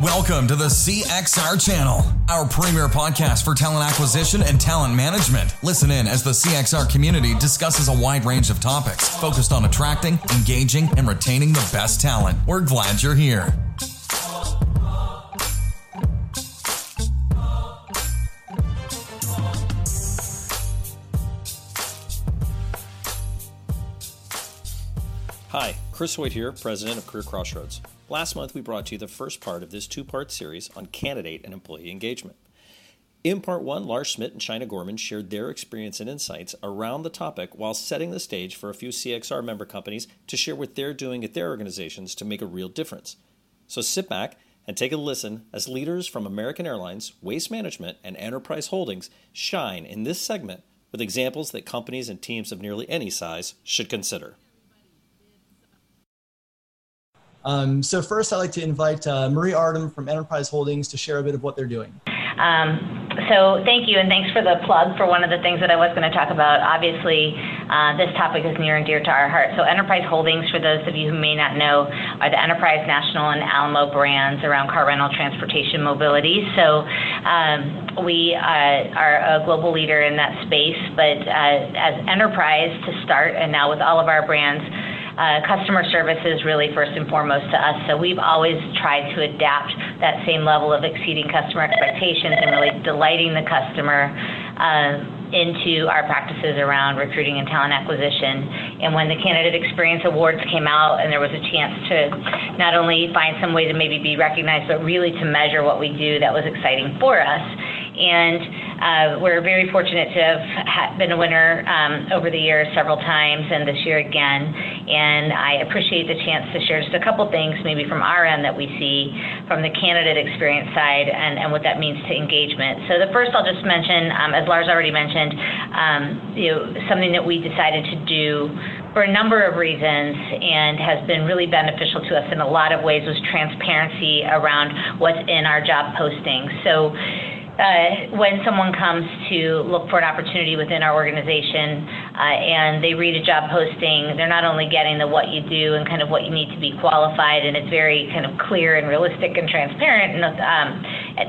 Welcome to the CXR channel, our premier podcast for talent acquisition and talent management. Listen in as the CXR community discusses a wide range of topics focused on attracting, engaging, and retaining the best talent. We're glad you're here. Hi, Chris Hoyt here, President of CareerXroads. Last month, we brought you the first part of this two part series on candidate and employee engagement. In part one, Lars Schmidt and China Gorman shared their experience and insights around the topic while setting the stage for a few CXR member companies to share what they're doing at their organizations to make a real difference. So sit back and take a listen as leaders from American Airlines, Waste Management, and Enterprise Holdings shine in this segment with examples that companies and teams of nearly any size should consider. Um, so first, I'd like to invite uh, Marie Artim from Enterprise Holdings to share a bit of what they're doing. Um, so thank you, and thanks for the plug for one of the things that I was going to talk about. Obviously, uh, this topic is near and dear to our heart. So Enterprise Holdings, for those of you who may not know, are the Enterprise National and Alamo brands around car rental, transportation, mobility. So um, we uh, are a global leader in that space, but uh, as Enterprise to start, and now with all of our brands, uh, customer service is really first and foremost to us. So we've always tried to adapt that same level of exceeding customer expectations and really delighting the customer. Uh, into our practices around recruiting and talent acquisition. And when the Candidate Experience Awards came out, and there was a chance to not only find some way to maybe be recognized, but really to measure what we do, that was exciting for us. And uh, we're very fortunate to have been a winner um, over the years several times and this year again. And I appreciate the chance to share just a couple things, maybe from our end, that we see from the candidate experience side and, and what that means to engagement. So, the first I'll just mention, um, as Lars already mentioned, um, you know, something that we decided to do for a number of reasons and has been really beneficial to us in a lot of ways was transparency around what's in our job postings. So, uh, when someone comes to look for an opportunity within our organization uh, and they read a job posting, they're not only getting the what you do and kind of what you need to be qualified, and it's very kind of clear and realistic and transparent and, um,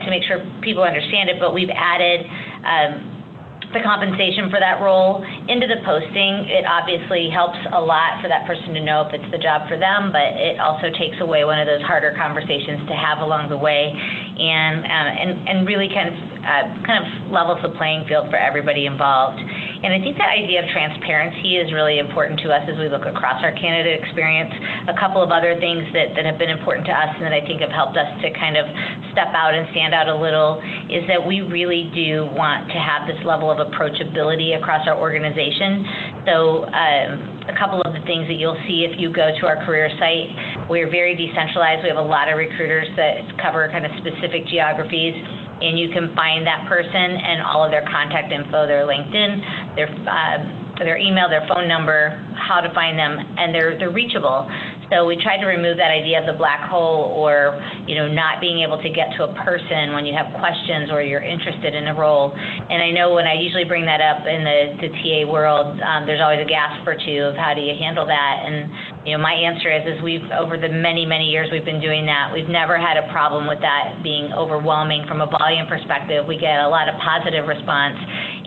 to make sure people understand it, but we've added um, the compensation for that role into the posting. It obviously helps a lot for that person to know if it's the job for them, but it also takes away one of those harder conversations to have along the way, and um, and and really kind of uh, kind of levels the playing field for everybody involved. And I think that idea of transparency is really important to us as we look across our candidate experience. A couple of other things that, that have been important to us and that I think have helped us to kind of step out and stand out a little is that we really do want to have this level of approachability across our organization. So, um, a couple of the things that you'll see if you go to our career site, we're very decentralized. We have a lot of recruiters that cover kind of specific geographies and you can find that person and all of their contact info, their LinkedIn, their uh, their email, their phone number, how to find them, and they're they're reachable. So we tried to remove that idea of the black hole or you know not being able to get to a person when you have questions or you're interested in a role. And I know when I usually bring that up in the, the TA world, um, there's always a gasp or two of how do you handle that. And you know my answer is is we've over the many many years we've been doing that, we've never had a problem with that being overwhelming from a volume perspective. We get a lot of positive response.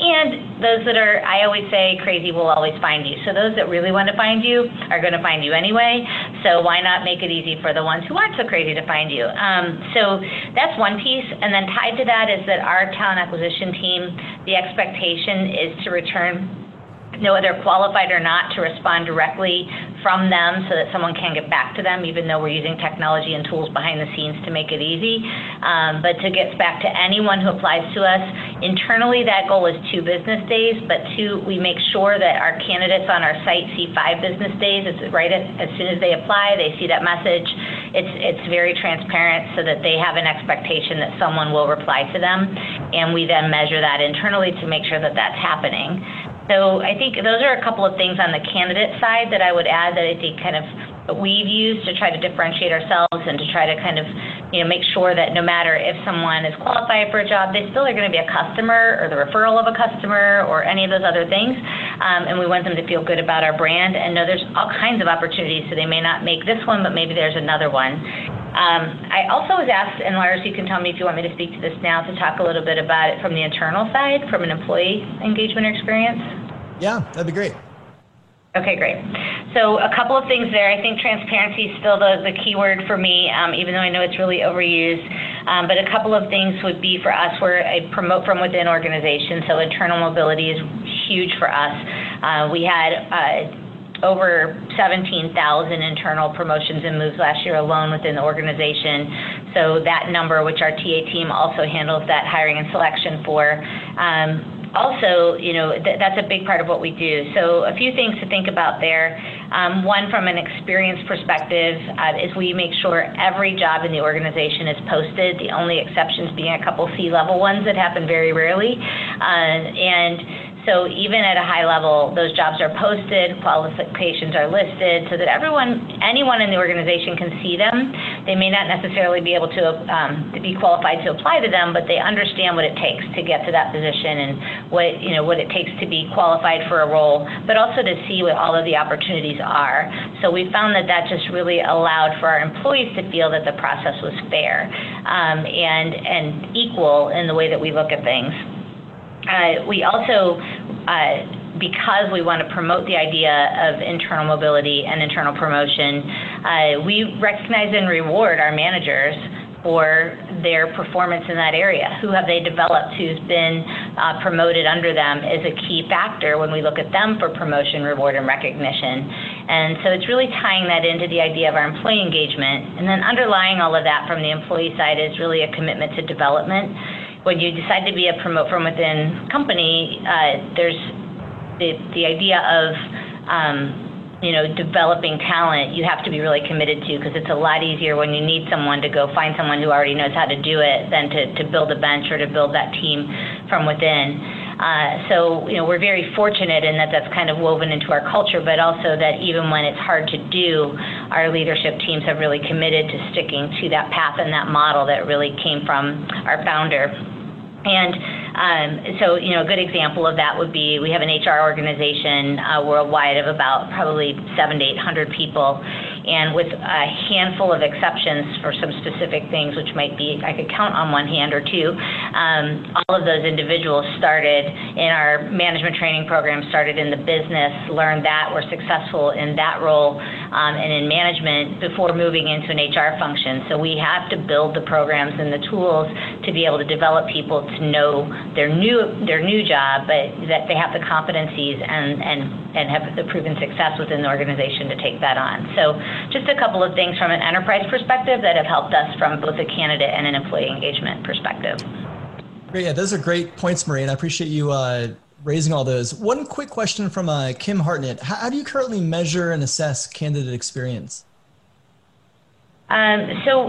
And those that are, I always say, crazy will always find you. So those that really want to find you are going to find you anyway. So why not make it easy for the ones who aren't so crazy to find you? Um, so that's one piece. And then tied to that is that our talent acquisition team, the expectation is to return know whether qualified or not to respond directly from them so that someone can get back to them, even though we're using technology and tools behind the scenes to make it easy. Um, but to get back to anyone who applies to us, internally that goal is two business days, but two, we make sure that our candidates on our site see five business days. It's right as, as soon as they apply, they see that message. It's, it's very transparent so that they have an expectation that someone will reply to them. And we then measure that internally to make sure that that's happening. So I think those are a couple of things on the candidate side that I would add that I think kind of we've used to try to differentiate ourselves and to try to kind of you know make sure that no matter if someone is qualified for a job, they still are going to be a customer or the referral of a customer or any of those other things. Um, and we want them to feel good about our brand and know there's all kinds of opportunities. So they may not make this one, but maybe there's another one. Um, I also was asked, and Lars, you can tell me if you want me to speak to this now, to talk a little bit about it from the internal side, from an employee engagement experience. Yeah, that'd be great. Okay, great. So a couple of things there. I think transparency is still the, the key word for me, um, even though I know it's really overused. Um, but a couple of things would be for us, we're a promote from within organization, so internal mobility is huge for us. Uh, we had uh, over 17,000 internal promotions and moves last year alone within the organization. So that number, which our TA team also handles that hiring and selection for, um, also, you know, th- that's a big part of what we do. So, a few things to think about there. Um, one, from an experience perspective, uh, is we make sure every job in the organization is posted. The only exceptions being a couple C level ones that happen very rarely. Uh, and so even at a high level, those jobs are posted, qualifications are listed, so that everyone, anyone in the organization can see them. They may not necessarily be able to, um, to be qualified to apply to them, but they understand what it takes to get to that position and what you know what it takes to be qualified for a role, but also to see what all of the opportunities are. So we found that that just really allowed for our employees to feel that the process was fair um, and and equal in the way that we look at things. Uh, we also, uh, because we want to promote the idea of internal mobility and internal promotion, uh, we recognize and reward our managers for their performance in that area. Who have they developed who's been uh, promoted under them is a key factor when we look at them for promotion, reward, and recognition. And so it's really tying that into the idea of our employee engagement. And then underlying all of that from the employee side is really a commitment to development when you decide to be a promote from within company, uh, there's the, the idea of um, you know developing talent you have to be really committed to because it's a lot easier when you need someone to go find someone who already knows how to do it than to, to build a bench or to build that team from within. Uh, so you know we're very fortunate in that that's kind of woven into our culture, but also that even when it's hard to do, our leadership teams have really committed to sticking to that path and that model that really came from our founder. And um, so, you know, a good example of that would be we have an HR organization uh, worldwide of about probably seven to 800 people and with a handful of exceptions for some specific things, which might be, I could count on one hand or two, um, all of those individuals started in our management training program, started in the business, learned that, were successful in that role um, and in management before moving into an HR function. So we have to build the programs and the tools to be able to develop people to know their new their new job, but that they have the competencies and and and have the proven success within the organization to take that on. So just a couple of things from an enterprise perspective that have helped us from both a candidate and an employee engagement perspective. Great. Yeah, those are great points, Marie, and I appreciate you uh, raising all those. One quick question from uh, Kim Hartnett. How, how, do you currently measure and assess candidate experience? Um, so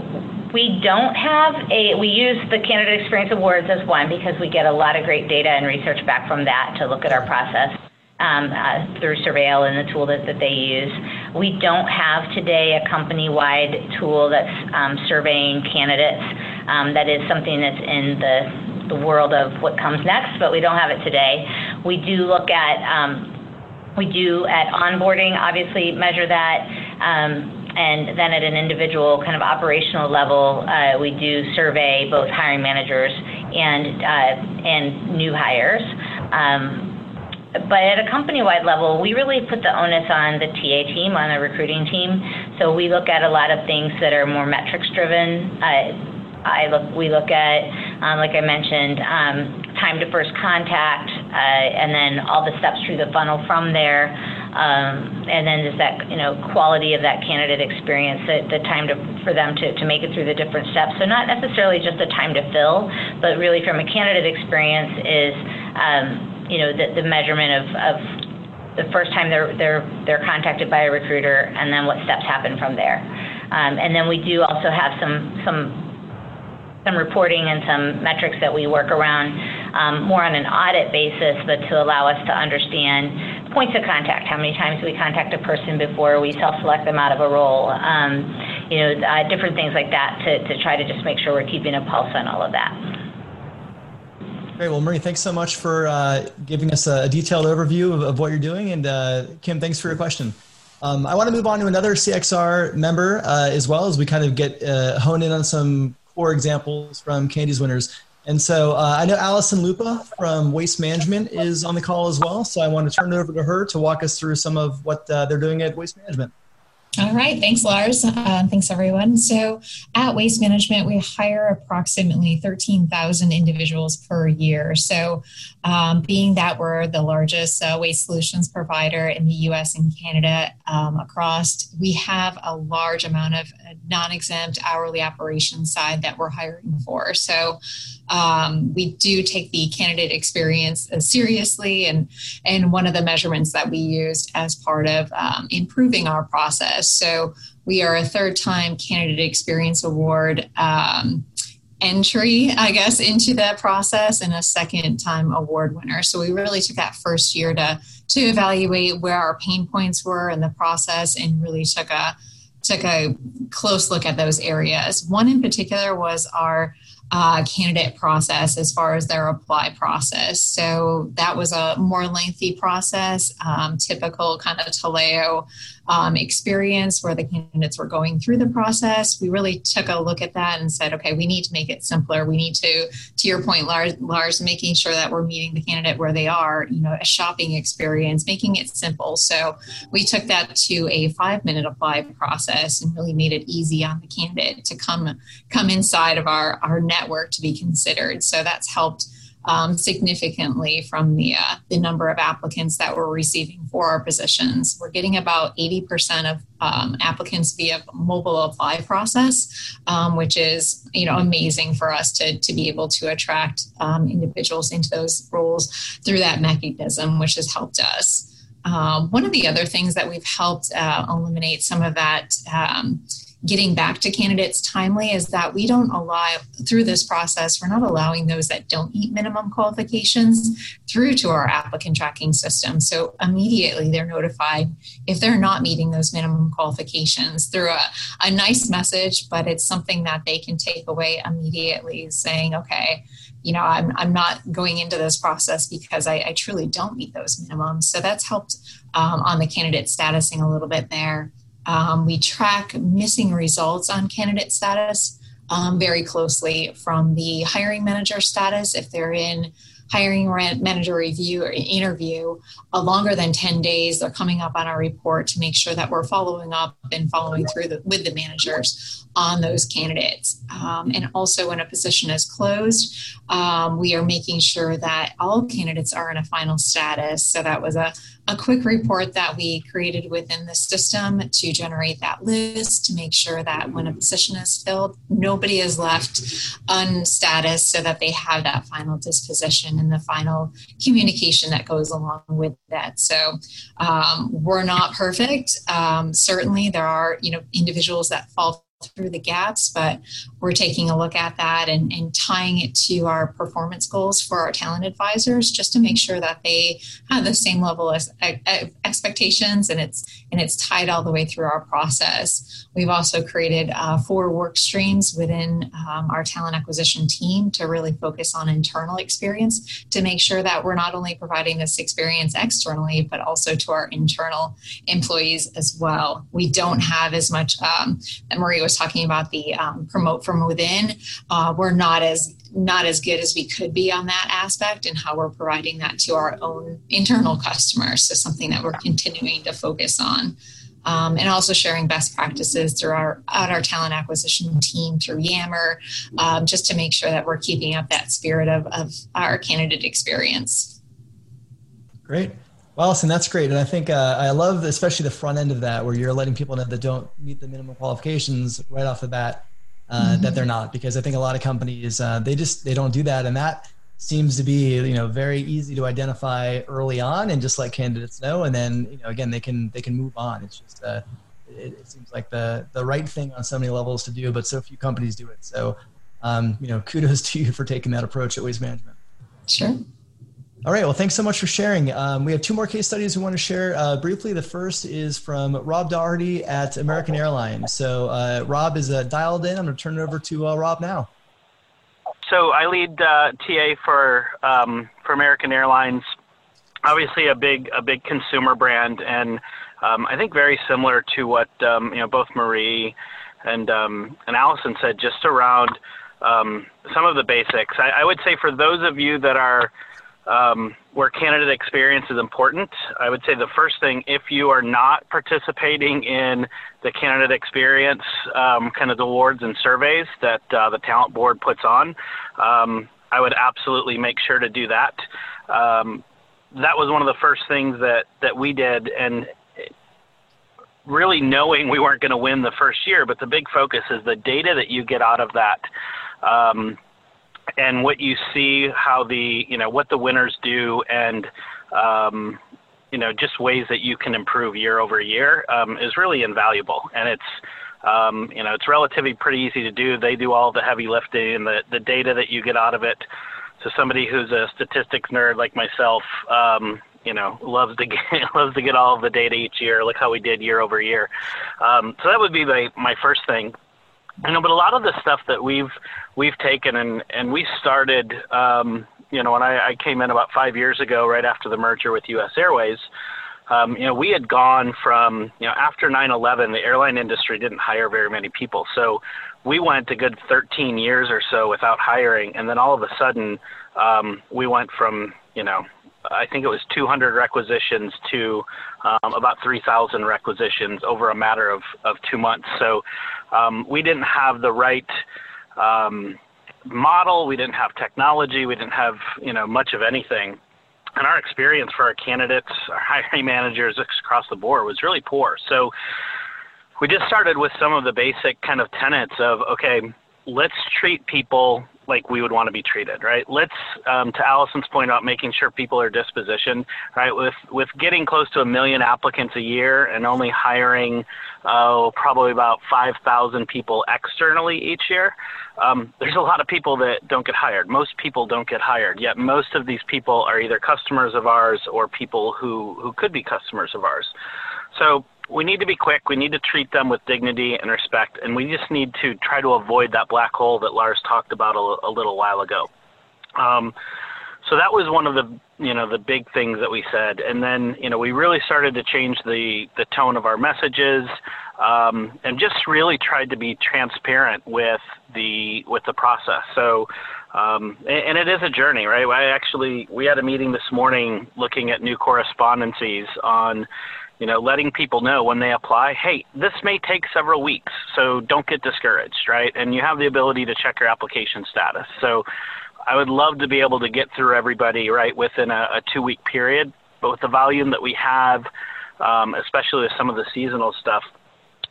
we don't have a, we use the Candidate Experience Awards as one because we get a lot of great data and research back from that to look at our process um, uh, through Surveil and the tool that, that they use. We don't have today a company-wide tool that's um, surveying candidates. Um, that is something that's in the, the world of what comes next, but we don't have it today. We do look at um, we do at onboarding, obviously measure that. Um, and then at an individual kind of operational level, uh, we do survey both hiring managers and uh, and new hires. Um, but at a company-wide level, we really put the onus on the TA team, on the recruiting team. So we look at a lot of things that are more metrics-driven. Uh, I look, we look at, um, like I mentioned, um, time to first contact, uh, and then all the steps through the funnel from there, um, and then just that you know quality of that candidate experience, the, the time to, for them to, to make it through the different steps. So not necessarily just the time to fill, but really from a candidate experience is um, you know, the, the measurement of, of the first time they're, they're, they're contacted by a recruiter and then what steps happen from there. Um, and then we do also have some, some, some reporting and some metrics that we work around um, more on an audit basis, but to allow us to understand points of contact. How many times we contact a person before we self-select them out of a role? Um, you know, uh, different things like that to, to try to just make sure we're keeping a pulse on all of that. Great. Well, Marie, thanks so much for uh, giving us a, detailed overview of, of, what you're doing. And uh, Kim, thanks for your question. Um, I want to move on to another CXR member uh, as well as we kind of get uh, hone in on some core examples from CandE's winners. And so uh, I know Allison Lupa from Waste Management is on the call as well. So I want to turn it over to her to walk us through some of what uh, they're doing at Waste Management. All right. Thanks, Lars. Uh, thanks, everyone. So, at Waste Management, we hire approximately 13,000 individuals per year. So, um, being that we're the largest uh, waste solutions provider in the US and Canada um, across, we have a large amount of non exempt hourly operations side that we're hiring for. So, um, we do take the candidate experience uh, seriously, and, and one of the measurements that we used as part of um, improving our process. So we are a third time Candidate Experience Award. Um, entry, I guess, into that process and a second time award winner. So we really took that first year to to evaluate where our pain points were in the process and really took a took a close look at those areas. One in particular was our uh, candidate process as far as their apply process. So that was a more lengthy process, um, typical kind of Taleo um, experience where the candidates were going through the process. We really took a look at that and said, okay, we need to make it simpler. We need to, to your point, Lars, Lars making sure that we're meeting the candidate where they are, you know, a shopping experience, making it simple. So we took that to a five minute apply process and really made it easy on the candidate to come come inside of our, our network to be considered. So that's helped um, significantly from the uh, the number of applicants that we're receiving for our positions. We're getting about 80% of um, applicants via mobile apply process, um, which is you know amazing for us to to be able to attract um, individuals into those roles through that mechanism, which has helped us. Um, one of the other things that we've helped uh, eliminate some of that um, getting back to candidates timely is that we don't allow through this process we're not allowing those that don't meet minimum qualifications through to our applicant tracking system. So immediately they're notified if they're not meeting those minimum qualifications through a, a nice message but it's something that they can take away immediately saying okay you know i'm, I'm not going into this process because I, I truly don't meet those minimums. So that's helped um, on the candidate statusing a little bit there um, we track missing results on candidate status um, very closely from the hiring manager status. If they're in hiring manager review or interview uh, longer than 10 days, they're coming up on our report to make sure that we're following up and following through the, with the managers on those candidates. Um, and also, when a position is closed, um, we are making sure that all candidates are in a final status. So, that was a a quick report that we created within the system to generate that list to make sure that when a position is filled, nobody is left unstatus so that they have that final disposition and the final communication that goes along with that. So um, we're not perfect. Um, certainly, there are you know individuals that fall through the gaps, but we're taking a look at that and, and tying it to our performance goals for our talent advisors just to make sure that they have the same level of expectations and it's and it's tied all the way through our process. We've also created uh, four work streams within um, our talent acquisition team to really focus on internal experience to make sure that we're not only providing this experience externally, but also to our internal employees as well. We don't have as much, um, was talking about the um, promote from within. Uh, we're not as not as good as we could be on that aspect and how we're providing that to our own internal customers. So something that we're continuing to focus on. Um, and also sharing best practices through our, at our talent acquisition team through Yammer, um, just to make sure that we're keeping up that spirit of, of our candidate experience. Great. Well, Allison, that's great. And I think uh, I love especially the front end of that where you're letting people know that don't meet the minimum qualifications right off the bat uh, mm-hmm. that they're not. Because I think a lot of companies uh, they just they don't do that. And that seems to be you know very easy to identify early on and just let candidates know. And then you know again they can they can move on. It's just uh, it, it, seems like the the right thing on so many levels to do but so few companies do it. So um, you know kudos to you for taking that approach at waste management. Sure all right. Well, thanks so much for sharing. Um, we have two more case studies we want to share uh, briefly. The first is from Rob Doherty at American Airlines. So, uh, Rob is uh, dialed in. I'm going to turn it over to uh, Rob now. So, I lead uh, TA for um, for American Airlines. Obviously, a big a big consumer brand, and um, I think very similar to what um, you know both Marie and um, and Allison said, just around um, some of the basics. I, I, would say for those of you that are um, where candidate experience is important, I would say the first thing, if you are not participating in the candidate experience um, kind of awards and surveys that uh, the talent board puts on, um, I would absolutely make sure to do that. Um, that was one of the first things that, that we did, and really knowing we weren't going to win the first year, but the big focus is the data that you get out of that. And what you see how the you know what the winners do and um, you know just ways that you can improve year over year um, is really invaluable. And it's um, you know it's relatively pretty easy to do. They do all the heavy lifting and the, the data that you get out of it. So somebody who's a statistics nerd like myself um, you know loves to get loves to get all of the data each year. Look how we did year over year. Um, so that would be my, my first thing you know, but a lot of the stuff that we've we've taken and and we started, um, you know, when I, I came in about five years ago, right after the merger with U.S. Airways. Um, you know, we had gone from, you know, after 9/11, the airline industry didn't hire very many people. So we went a good 13 years or so without hiring, and then all of a sudden, um, we went from, you know, I think it was 200 requisitions to um, about 3,000 requisitions over a matter of, of two months. So um, we didn't have the right um, model, we didn't have technology, we didn't have you know much of anything. And our experience for our candidates, our hiring managers across the board was really poor. So we just started with some of the basic kind of tenets of okay, let's treat people like we would want to be treated, right? Let's, um, to Allison's point about making sure people are dispositioned, right? With with getting close to a million applicants a year and only hiring, uh, probably about 5,000 people externally each year, um, there's a lot of people that don't get hired. Most people don't get hired, yet most of these people are either customers of ours or people who who could be customers of ours. So we need to be quick. We need to treat them with dignity and respect, and we just need to try to avoid that black hole that Lars talked about a, a little while ago. Um, so that was one of the you know the big things that we said, and then you know we really started to change the the tone of our messages, um, and just really tried to be transparent with the with the process. So. Um, and, it is a journey, right? I actually we had a meeting this morning looking at new correspondencies on you know, letting people know when they apply, hey, this may take several weeks, so don't get discouraged, right? And you have the ability to check your application status. So I would love to be able to get through everybody, right, within a, a two week period. But with the volume that we have, um, especially with some of the seasonal stuff,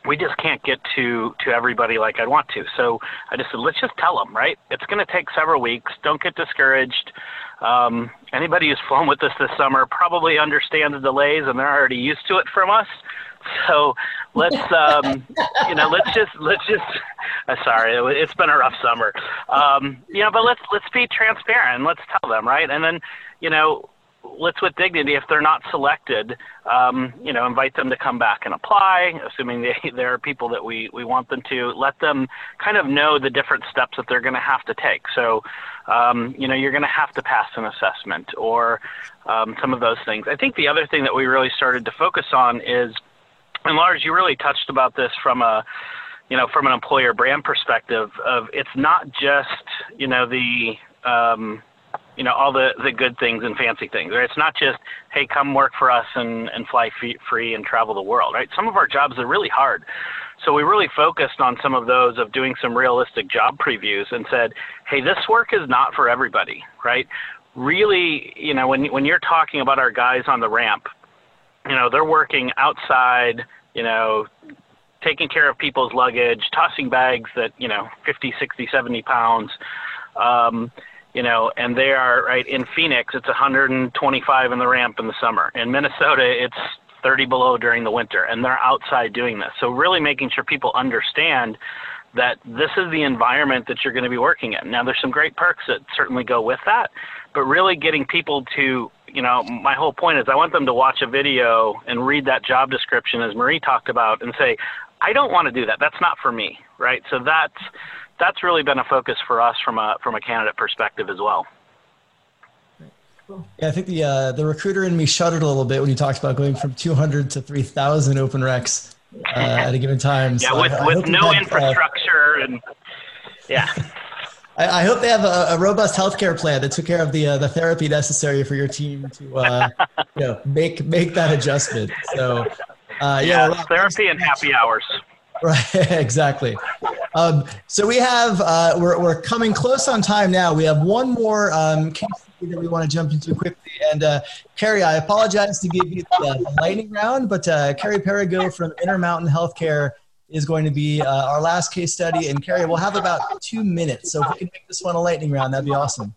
we just can't get to to everybody like I'd want to. So I just said, let's just tell them, right? It's going to take several weeks. Don't get discouraged. Um, anybody who's flown with us this summer probably understands the delays, and they're already used to it from us. So let's, um, you know, let's just let's just. Uh, sorry, it's been a rough summer. Um, you know, but let's let's be transparent. and Let's tell them, right? And then, you know, let's with dignity if they're not selected um, you know invite them to come back and apply assuming they, there are people that we, we want them to. Let them kind of know the different steps that they're going to have to take. So um, you know you're going to have to pass an assessment or um, some of those things. I think the other thing that we really started to focus on is and lars you really touched about this from a you know from an employer brand perspective of it's not just you know the um, you know all the the good things and fancy things right? It's not just hey come work for us and and fly free and travel the world right? Some of our jobs are really hard. So we really focused on some of those of doing some realistic job previews and said hey this work is not for everybody right? Really you know when when you're talking about our guys on the ramp you know they're working outside you know taking care of people's luggage tossing bags that you know 50 60 70 pounds. Um, you know, and they are right in Phoenix. It's 125 in the ramp in the summer. In Minnesota, it's 30 below during the winter, and they're outside doing this. So really making sure people understand that this is the environment that you're going to be working in. Now, there's some great perks that certainly go with that, but really getting people to, you know, my whole point is I want them to watch a video and read that job description as Marie talked about and say, I don't want to do that. That's not for me, right? So that's that's really been a focus for us from a from a candidate perspective as well. Yeah, I think the uh, the recruiter in me shuddered a little bit when you talked about going from 200 to 3,000 open recs uh, at a given time. Yeah, so with, I, with I no had, uh, infrastructure uh, and yeah. I, I, hope they have a, a, robust healthcare plan that took care of the uh, the therapy necessary for your team to uh, you know make make that adjustment. So uh, yeah, yeah therapy and happy hours. Right, exactly. Um, so we have uh, we're we're coming close on time now. We have one more um, case study that we want to jump into quickly. And uh, Carrie, I apologize to give you the, the lightning round, but uh, Carrie Perigo from Intermountain Healthcare is going to be uh, our last case study. And Carrie, we'll have about two minutes. So if we can make this one a lightning round, that'd be awesome.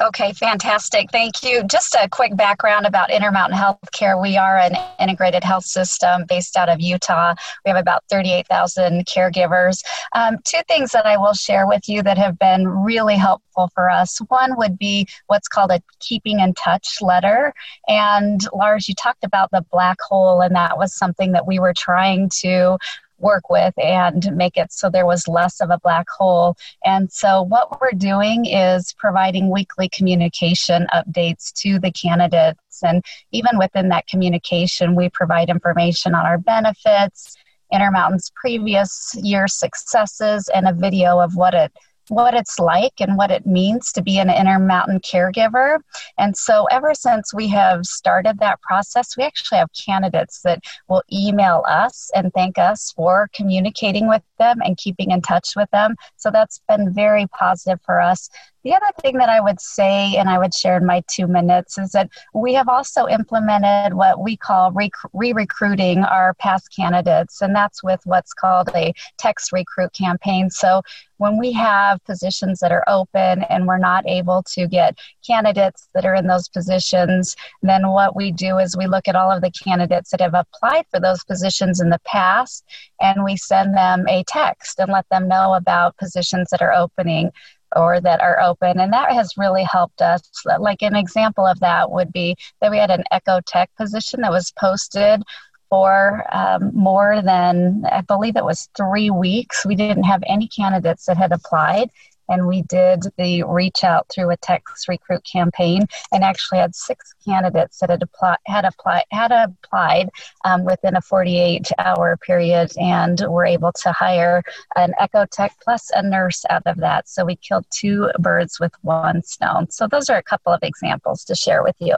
Okay, fantastic. Thank you. Just a quick background about Intermountain Healthcare. We are an integrated health system based out of Utah. We have about 38,000 caregivers. Um, two things that I will share with you that have been really helpful for us. One would be what's called a keeping in touch letter. And Lars, you talked about the black hole, and that was something that we were trying to work with and make it so there was less of a black hole. And so, what we're doing is providing weekly communication updates to the candidates. And even within that communication, we provide information on our benefits, Intermountain's previous year successes, and a video of what it what it's like and what it means to be an Intermountain caregiver. And so, ever since we have started that process, we actually have candidates that will email us and thank us for communicating with them and keeping in touch with them. So, that's been very positive for us. The other thing that I would say, and I would share in my two minutes, is that we have also implemented what we call re recruiting our past candidates, and that's with what's called a text recruit campaign. So when we have positions that are open and we're not able to get candidates that are in those positions, then what we do is we look at all of the candidates that have applied for those positions in the past and we send them a text and let them know about positions that are opening or that are open. And that has really helped us. Like an example of that would be that we had an Echo Tech position that was posted for um, more than, I believe it was three weeks. We didn't have any candidates that had applied and we did the reach out through a text recruit campaign and actually had six candidates that had applied had had applied um, within a 48 hour period and were able to hire an echo tech plus a nurse out of that. So we killed two birds with one stone. So those are a couple of examples to share with you.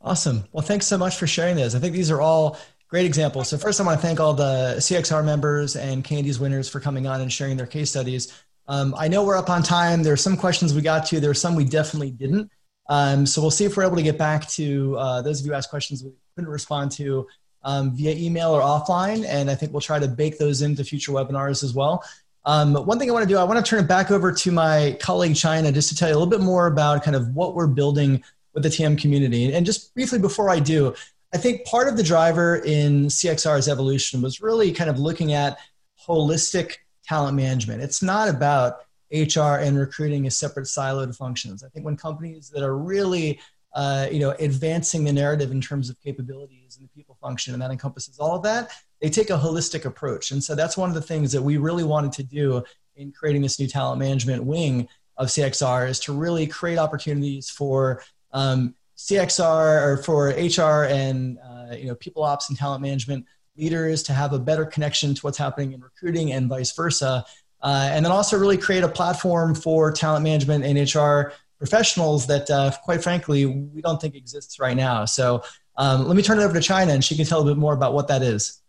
Awesome. Well thanks so much for sharing those. I think these are all Great examples. So first, I want to thank all the CXR members and CandE's winners for coming on and sharing their case studies. Um, I know we're up on time. There are some questions we got to. There are some we definitely didn't. Um, so we'll see if we're able to get back to uh, those of you who asked questions we couldn't respond to um, via email or offline. And I think we'll try to bake those into future webinars as well. Um, one thing I want to do, I want to turn it back over to my colleague China just to tell you a little bit more about kind of what we're building with the TM community. And just briefly before I do, I think part of the driver in CXR's evolution was really kind of looking at holistic talent management. It's not about HR and recruiting as separate siloed functions. I think when companies that are really uh, you know, advancing the narrative in terms of capabilities and the people function, and that encompasses all of that. They take a holistic approach, and so that's one of the things that we really wanted to do in creating this new talent management wing of CXR is to really create opportunities for um, CXR or for HR and uh, you know people ops and talent management leaders to have a better connection to what's happening in recruiting and vice versa. Uh, and then also really create a platform for talent management and HR professionals that, uh, quite frankly, we don't think exists right now. So um, let me turn it over to China and she can tell a bit more about what that is.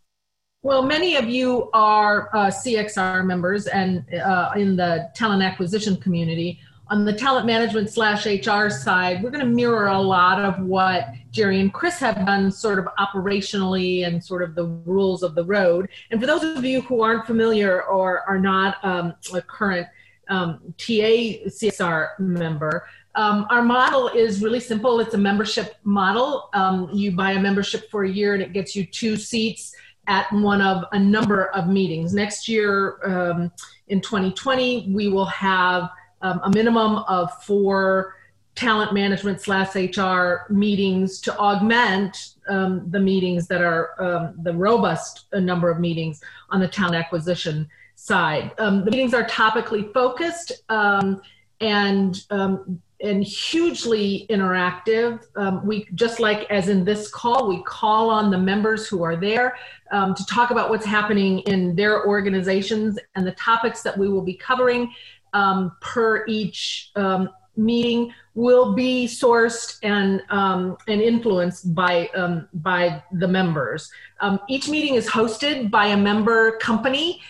Well, many of you are uh, CXR members and uh, in the talent acquisition community on the talent management slash HR side, we're going to mirror a lot of what Gerry and Chris have done sort of operationally and sort of the rules of the road. And for those of you who aren't familiar or are not um, a current um, TA CXR member, um, our model is really simple. It's a membership model. Um, you buy a membership for a year and it gets you two seats at one of a number of meetings. Next year, um, in 2020, we will have um, a minimum of four talent management slash HR meetings to augment um, the meetings that are um, the robust number of meetings on the talent acquisition side. Um, the meetings are topically focused um, and um, and hugely interactive. Um, we just like as in this call, we call on the members who are there to talk about what's happening in their organizations and the topics that we will be covering um, per each um, meeting will be sourced and um, and influenced by um, by the members. each meeting is hosted by a member company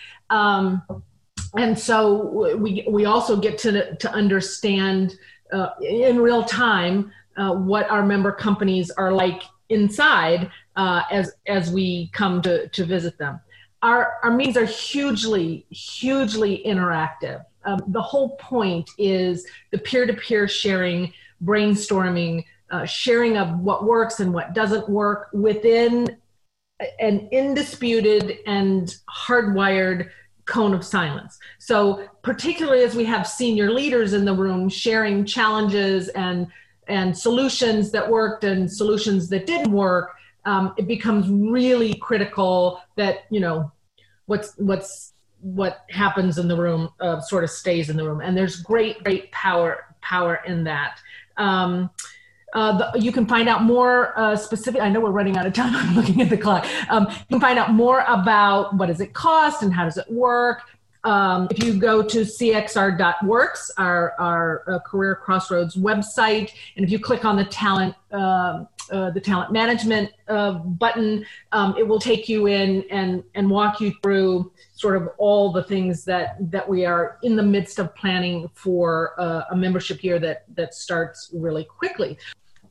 and so we we also get to to understand uh, in real time uh, what our member companies are like inside uh, as as we come to to visit them. Our our meetings are hugely hugely interactive. Um, the whole point is the peer to peer sharing, brainstorming, uh, sharing of what works and what doesn't work within an indisputed and hardwired cone of silence. So, particularly as we have senior leaders in the room sharing challenges and and solutions that worked and solutions that didn't work, um, it becomes really critical that you know what's what's what happens in the room uh, sort of stays in the room, and there's great great power power in that. Um, uh, the, you can find out more uh, specific. I know we're running out of time. I'm looking at the clock. Um, you can find out more about what does it cost and how does it work. Um, if you go to cxr.works, our, our uh, CareerXroads website, and if you click on the talent um, uh, the talent management uh, button, um, it will take you in and and walk you through sort of all the things that that we are in the midst of planning for uh, a membership year that that starts really quickly.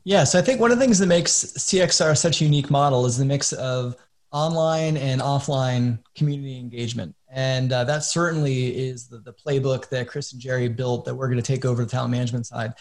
Yeah, so I think one of the things that makes CXR such a unique model is the mix of online and offline community engagement. And uh, that certainly is the, the playbook that Chris and Gerry built that we're going to take over the talent management side.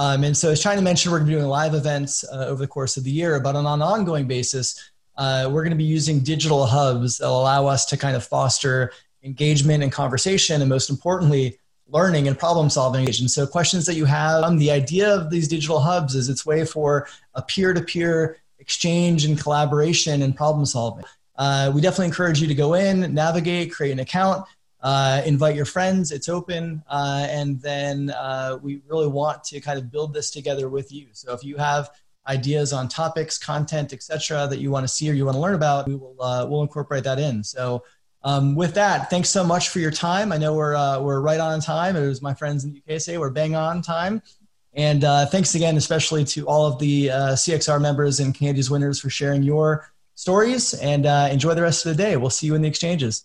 Um, and so, as China mentioned, we're going to be doing live events uh, over the course of the year, but on an ongoing basis, uh, we're going to be using digital hubs that allow us to kind of foster engagement and conversation, and most importantly, learning and problem solving. And so questions that you have, um, the idea of these digital hubs is its way for a peer-to-peer exchange and collaboration and problem solving. Uh, we definitely encourage you to go in, navigate, create an account, uh, invite your friends. It's open, uh, and then uh, we really want to kind of build this together with you. So if you have ideas on topics, content, etc., that you want to see or you want to learn about, we will uh, we'll incorporate that in. So um, with that, thanks so much for your time. I know we're uh, we're right on time. It was my friends in the UK say we're bang on time. And uh, thanks again, especially to all of the CXR members and CandE's winners for sharing your stories. And enjoy the rest of the day. We'll see you in the exchanges.